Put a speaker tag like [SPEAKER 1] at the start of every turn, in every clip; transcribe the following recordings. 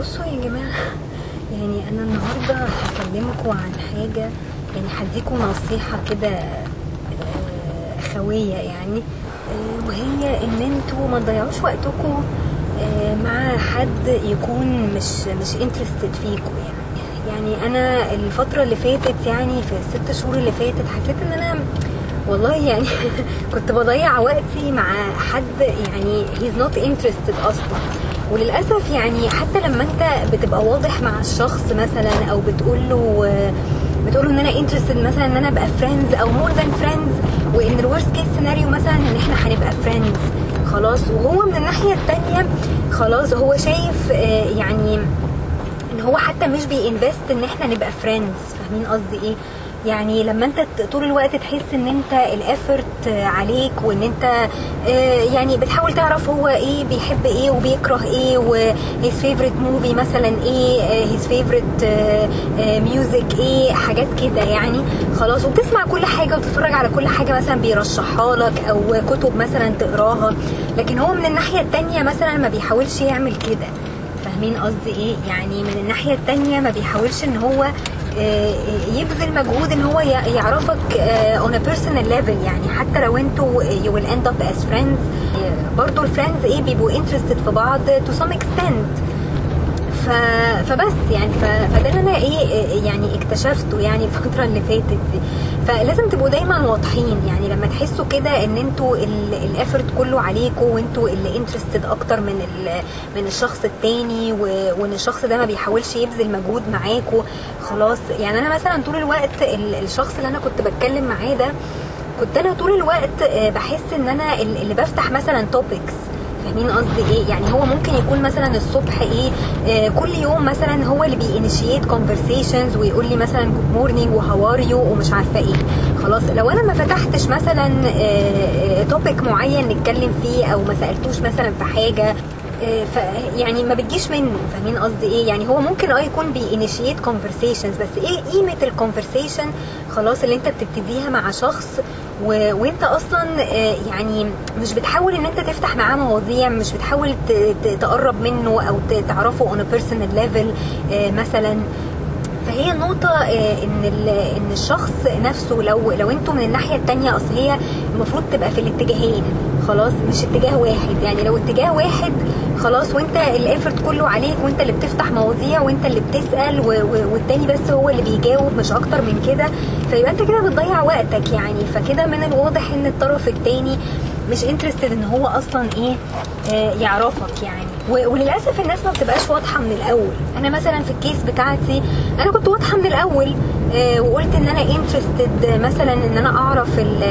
[SPEAKER 1] بصوا يا جماعة يعني أنا النهاردة هكلمكم عن حاجة يعني هديكم نصيحة كده آه، أخوية يعني آه، وهي إن أنتوا ما تضيعوش وقتكم آه، مع حد يكون مش مش انترستد فيكم يعني. يعني أنا الفترة اللي فاتت يعني في الست شهور اللي فاتت حسيت إن أنا والله يعني كنت بضيع وقتي مع حد يعني he's not interested أصلا. وللأسف يعني حتى لما انت بتبقى واضح مع الشخص مثلا أو بتقول له بتقول له إن أنا interested مثلا إن أنا أبقى friends أو more than friends وإن ال worst case scenario مثلا إن إحنا هنبقى friends خلاص؟ وهو من الناحية التانية خلاص هو شايف آه، يعني إن هو حتى مش بي invest إن إحنا نبقى friends فاهمين قصدي إيه؟ يعني لما انت طول الوقت تحس ان انت ال effort عليك وان انت آه، يعني بتحاول تعرف هو إيه بيحب إيه وبيكره إيه و his favorite movie مثلا إيه his favorite music إيه حاجات كده يعني. خلاص وبتسمع كل حاجة وتتفرج على كل حاجة مثلا بيرشحها لك أو كتب مثلا تقراها. لكن هو من الناحية التانية مثلا ما بيحاولش يعمل كده. فاهمين قصدي إيه؟ يعني من الناحية التانية ما بيحاولش ان هو يبذل مجهود إن هو يعرفك آه، on a personal level يعني. حتى لو أنتوا will end up as friends. آه، برضو ال friends إيه بيبقوا interested في بعض to some extent. فبس يعني. فده اللي أنا إيه يعني اكتشفته يعني الفترة اللي فاتت دي فلازم تبقوا دايما واضحين يعني لما تحسوا كده إن أنتوا ال effort كله عليكم وأنتوا اللي interested أكتر من. من الشخص التاني. وإن الشخص ده ما بيحاولش يبذل مجهود معاكم خلاص يعني أنا مثلا طول الوقت ال... الشخص اللي أنا كنت بتكلم معاه ده كنت أنا طول الوقت آه، بحس إن أنا ال- اللي بفتح مثلا topics فاهمين قصدي إيه؟ يعني هو ممكن يكون مثلا الصبح إيه؟ آه كل يوم مثلا هو اللي بي initiate conversations ويقول لي مثلا good morning و how are you ومش عارفة إيه. خلاص لو أنا ما فتحتش مثلا topic معين نتكلم فيه أو ما سألتوش مثلا في حاجة آه، ف يعني ما بتجيش منه. فاهمين قصدي إيه؟ يعني هو ممكن آه يكون بي initiate conversations. بس إيه قيمة ال conversation خلاص اللي أنت بتبتديها مع شخص و... وانت أصلا آه، يعني مش بتحاول ان انت تفتح معاه مواضيع مش بتحاول ت... تقرب منه أو. تعرفه personal level آه، مثلا فهي النقطة آه، ال- إن الشخص نفسه لو لو أنتوا من الناحية التانية أصل هي المفروض تبقى في الاتجاهين خلاص مش اتجاه واحد يعني لو اتجاه واحد خلاص وانت الافرت كله عليك وانت اللي بتفتح مواضيع وانت اللي بتسأل والتاني بس هو اللي بيجاوب مش أكتر من كده فيبقى انت كده بتضيع وقتك يعني. فكده من الواضح ان الطرف التاني مش interested ان هو أصلا إيه آه، يعرفك يعني. وللأسف الناس ما بتبقاش واضحة من الأول. أنا مثلا في ال case بتاعتي أنا كنت واضحة من الأول. وقلت إن أنا interested مثلا إن أنا أعرف ال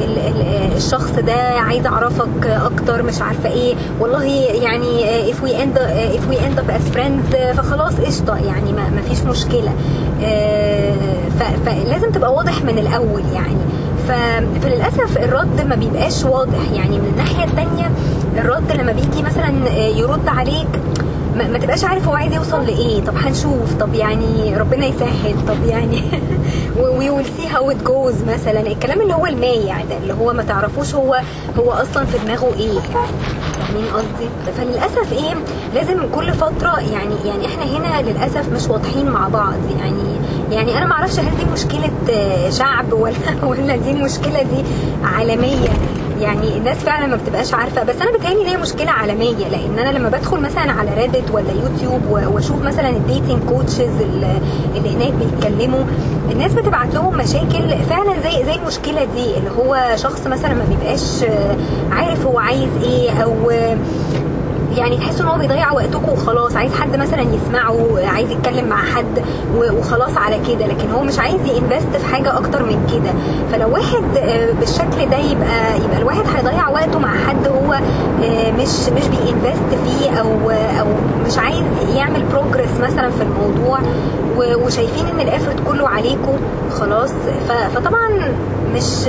[SPEAKER 1] ال ال الشخص ده عايزة أعرفك أكتر مش عارفة إيه. والله يعني آه، if we end آه، if we end up as friends آه، فخلاص قشطة. يعني ما فيش مشكلة. آه، فلازم تبقى واضح من الأول يعني. فللأسف الرد ما بيبقاش واضح. يعني من الناحية التانية الرد لما بيجي مثلا يرد عليك ما, ما تبقاش عارف هو عايز يوصل لإيه. طب هنشوف. طب يعني ربنا يسهل. طب يعني we will see how it goes مثلا. الكلام اللي هو المايع ده اللي هو ما تعرفوش هو هو أصلا في دماغه إيه. فاهمين قصدي؟ فللأسف إيه لازم كل فترة يعني يعني إحنا هنا للأسف مش واضحين مع بعض. يعني يعني أنا ما أعرفش هل دي مشكلة شعب ولا ولا دي المشكلة دي عالمية. يعني الناس فعلا ما بتبقاش عارفة بس أنا بتهيألي ان هي مشكلة عالمية لأن أنا لما بدخل مثلا على Reddit ولا يوتيوب وأشوف مثلا ال dating coaches اللي هناك بيتكلموا الناس بتبعت لهم مشاكل فعلا زي زي المشكلة دي اللي هو شخص مثلا ما بيبقاش عارف هو عايز إيه أو يعني تحسوا إن هو بيضيع وقتكم وخلاص. عايز حد مثلا يسمعه عايز يتكلم مع حد وخلاص على كده. لكن هو مش عايز ينفست في حاجة أكتر من كده. فلو واحد آه، بالشكل ده يبقى يبقى الواحد هيضيع وقته مع حد هو آه، مش مش بينفست فيه أو أو مش عايز يعمل بروجرس مثلا في الموضوع وشايفين إن الافرت كله عليكم خلاص. فطبعا مش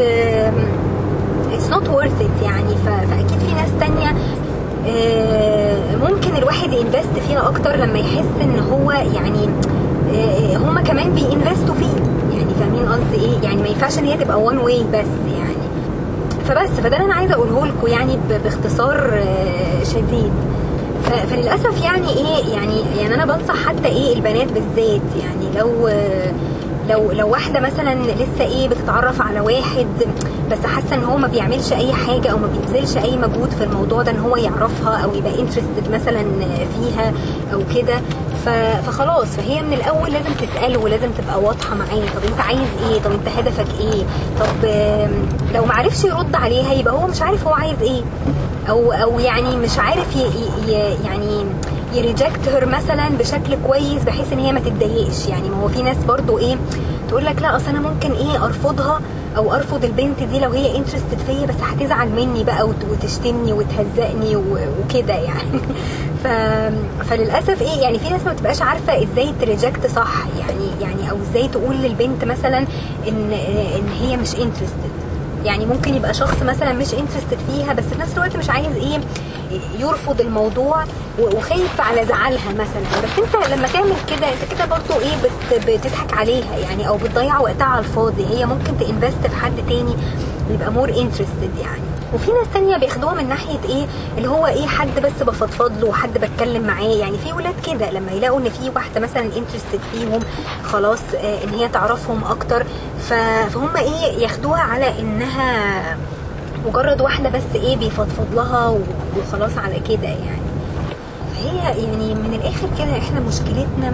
[SPEAKER 1] it's not worth it يعني. فأكيد في ناس تانية ممكن الواحد ينفست فيها أكتر لما يحس إن هو يعني آه، هما كمان بينفستوا فيه. يعني فاهمين قصدي إيه؟ يعني ما ينفعش إن هي تبقى وان واي بس يعني. فبس فده اللي أنا عايزة أقوله لكم يعني باختصار آه، شديد. فللأسف يعني إيه؟ يعني يعني أنا بنصح حتى إيه؟ البنات بالذات يعني لو لو لو واحدة مثلا لسه إيه بتتعرف على واحد بس حاسة إن هو ما بيعملش أي حاجة أو ما بيبذلش أي مجهود في الموضوع ده إن هو يعرفها أو يبقى انترستد مثلا فيها أو كده فخلاص. فهي من الأول لازم تساله ولازم تبقى واضحة معاه طب أنت عايز إيه؟ طب أنت هدفك إيه؟ طب لو ما عرفش يرد عليها يبقى هو مش عارف هو عايز إيه؟ أو أو يعني مش عارف ي ي- يعني يـ reject her مثلا بشكل كويس بحيث إن هي ما تتضايقش. يعني ما هو في ناس برضو إيه تقول لك لا أصل أنا ممكن إيه أرفضها أو أرفض البنت دي لو هي interested فيا بس هتزعل مني بقى وت- وتشتمني وتهزقني وكده يعني. ف... فللأسف إيه يعني في ناس ما بتبقاش عارفة إزاي تـ reject صح. يعني يعني أو إزاي تقول للبنت مثلا إن إن هي مش interested يعني ممكن يبقى شخص مثلا مش interested فيها بس في نفس الوقت مش عايز إيه يرفض الموضوع وخايف على زعلها مثلا. بس انت لما تعمل كده انت كده برضو إيه بت بتضحك عليها يعني أو بتضيع وقتها على الفاضي. هي ممكن invest في حد تاني يبقى more interested يعني. وفي ناس تانية بياخدوها من ناحية إيه اللي هو إيه حد بس بفضفض له وحد بتكلم معاه. يعني في ولاد كده لما يلاقوا ان في واحدة مثلا interested فيهم خلاص آه ان هي تعرفهم أكتر. فهم إيه ياخدوها على إنها مجرد واحدة بس إيه بيفضفض لها وخلاص على كده يعني. فهي يعني من الآخر كده إحنا مشكلتنا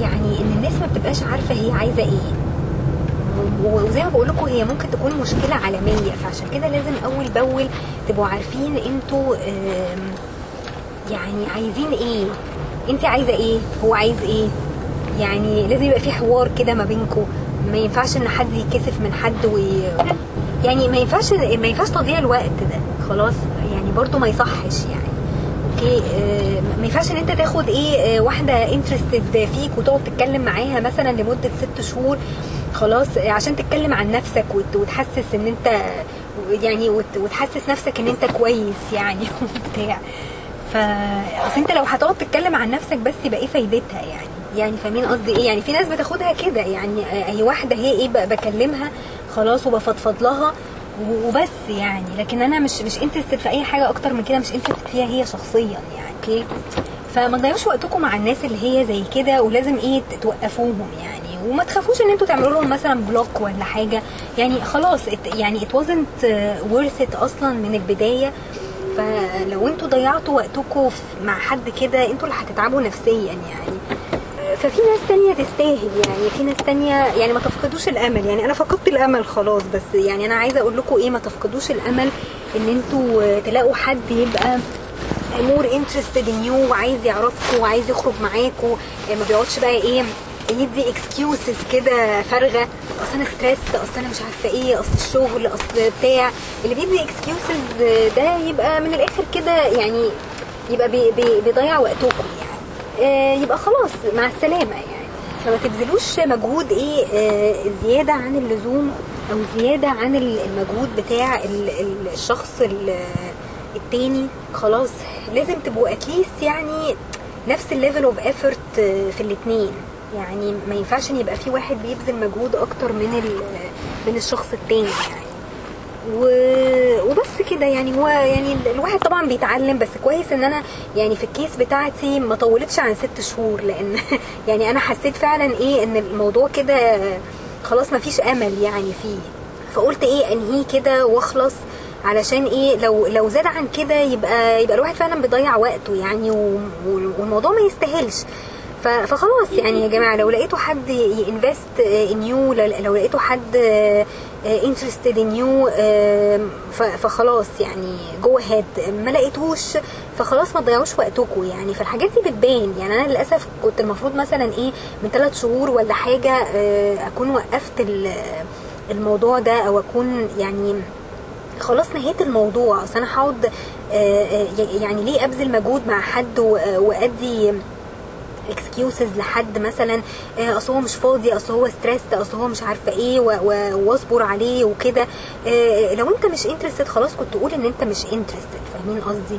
[SPEAKER 1] يعني إن الناس ما بتبقاش عارفة هي عايزة إيه. وزي ما بقول لكم هي ممكن تكون مشكلة عالمية فعشان كده لازم أول بأول تبقوا عارفين أنتوا يعني عايزين إيه. انت عايزة إيه؟ هو عايز إيه؟ يعني لازم يبقى في حوار كده ما بينكم ما ينفعش ان حد يكسف من حد وي... يعني ما ينفعش ما ينفعش تضييع الوقت ده. خلاص يعني برضو ما يصحش يعني. أوكي؟ آه، ما ينفعش ان انت تاخد إيه آه، واحدة interested فيك وتقعد تتكلم معاها مثلا لمدة ست شهور. خلاص آه، عشان تتكلم عن نفسك وت- وتحسس ان انت يعني وت- وتحسس نفسك ان انت كويس يعني وبتاع. ف اصل انت لو هتقعد تتكلم عن نفسك بس يبقى إيه فايدتها يعني؟ يعني فاهمين قصدي إيه؟ يعني في ناس بتاخدها كده يعني آه، هي واحدة هي إيه بكلمها خلاص وبفضفض لها وبس يعني. لكن أنا مش مش interested في أي حاجة أكتر من كده مش interested فيها هي شخصيا يعني أوكي فما تضيعوش وقتكم مع الناس اللي هي زي كده ولازم إيه توقفوهم يعني. وما تخافوش إن أنتوا تعملوا لهم مثلا block ولا حاجة. يعني خلاص it- يعني it wasn't uh, worth it أصلا من البداية. فلو أنتوا ضيعتوا وقتكم مع حد كده أنتوا اللي هتتعبوا نفسيا يعني. ففي ناس تانية تستاهل يعني في ناس تانية يعني ما تفقدوش الأمل يعني أنا فقدت الأمل خلاص بس يعني أنا عايزة أقول لكم إيه ما تفقدوش الأمل إن أنتوا تلاقوا حد يبقى more interested in you وعايز يعرفكم وعايز يخرج معاكم. ما بيقعدش بقى إيه يدي excuses كده فارغة. أصل أنا stress أصل أنا مش عارفة إيه أصل الشغل أصل بتاع. اللي بيدي excuses ده يبقى من الآخر كده يعني يبقى بي بي بيضيع وقتكم. يعني يبقى خلاص مع السلامة يعني. فما تبذلوش مجهود إيه آه، زيادة عن اللزوم أو زيادة عن ال- المجهود بتاع ال- ال- الشخص ال- التاني. خلاص لازم تبقوا at least يعني نفس ال level of effort في الاثنين يعني ما ينفعش إن يبقى في واحد بيبذل مجهود أكتر من من الشخص التاني يعني. و... وبس كده يعني هو يعني الواحد طبعا بيتعلم بس كويس إن أنا يعني في الكيس بتاعتي ما طولتش عن ست شهور لأن يعني أنا حسيت فعلا إيه إن الموضوع كده خلاص ما فيش أمل يعني فيه. فقلت إيه أنهيه كده وأخلص علشان إيه لو لو زاد عن كده يبقى يبقى الواحد فعلا بيضيع وقته يعني والموضوع ما يستاهلش. فخلاص يعني يا جماعة لو لقيتوا حد invest in you لو لقيتوا حد interested in you فخلاص يعني go ahead ما لقيتوش فخلاص ما تضيعوش وقتكم يعني. فالحاجات دي بتبان يعني. أنا للأسف كنت المفروض مثلا إيه من ثلاث شهور ولا حاجة آه، أكون وقفت ال- الموضوع ده أو أكون يعني خلاص نهيت الموضوع. أصل أنا هقعد آه، آه، يعني ليه أبذل مجهود مع حد وأدي excuses لحد مثلا آه، أصل هو مش فاضي أصل هو stress أصل هو مش عارفة إيه واصبر عليه وكده. آه، لو أنت مش interested خلاص كنت تقول إن أنت مش interested فاهمين قصدي؟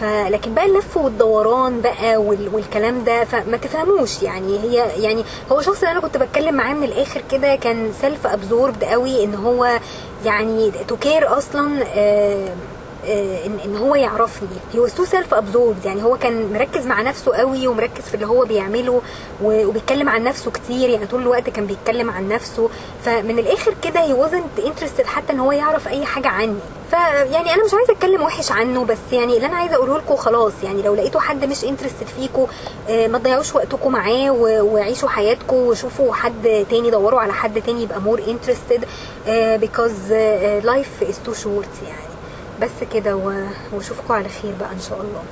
[SPEAKER 1] فلكن بقى اللف والدوران بقى وال- والكلام ده فما تفهموش يعني. هي يعني هو الشخص اللي أنا كنت بتكلم معاه من الآخر كده كان self absorbed قوي إن هو يعني to care أصلا آه، ان إن هو يعرفني. Was too self absorbed يعني هو كان مركز مع نفسه قوي ومركز في اللي هو بيعمله وبيتكلم عن نفسه كتير. يعني طول الوقت كان بيتكلم عن نفسه. فمن الآخر كده he wasn't interested حتى إن هو يعرف أي حاجة عني. فيعني أنا مش عايزة أتكلم وحش عنه بس يعني اللي أنا عايزة أقوله لكم خلاص. يعني لو لقيتوا حد مش interested فيكم آه، ما تضيعوش وقتكم معاه وعيشوا حياتكم وشوفوا حد تاني دوروا على حد تاني يبقى more interested because آه، آه، life is too short. يعني بس كده وأشوفكم على خير بقى إن شاء الله.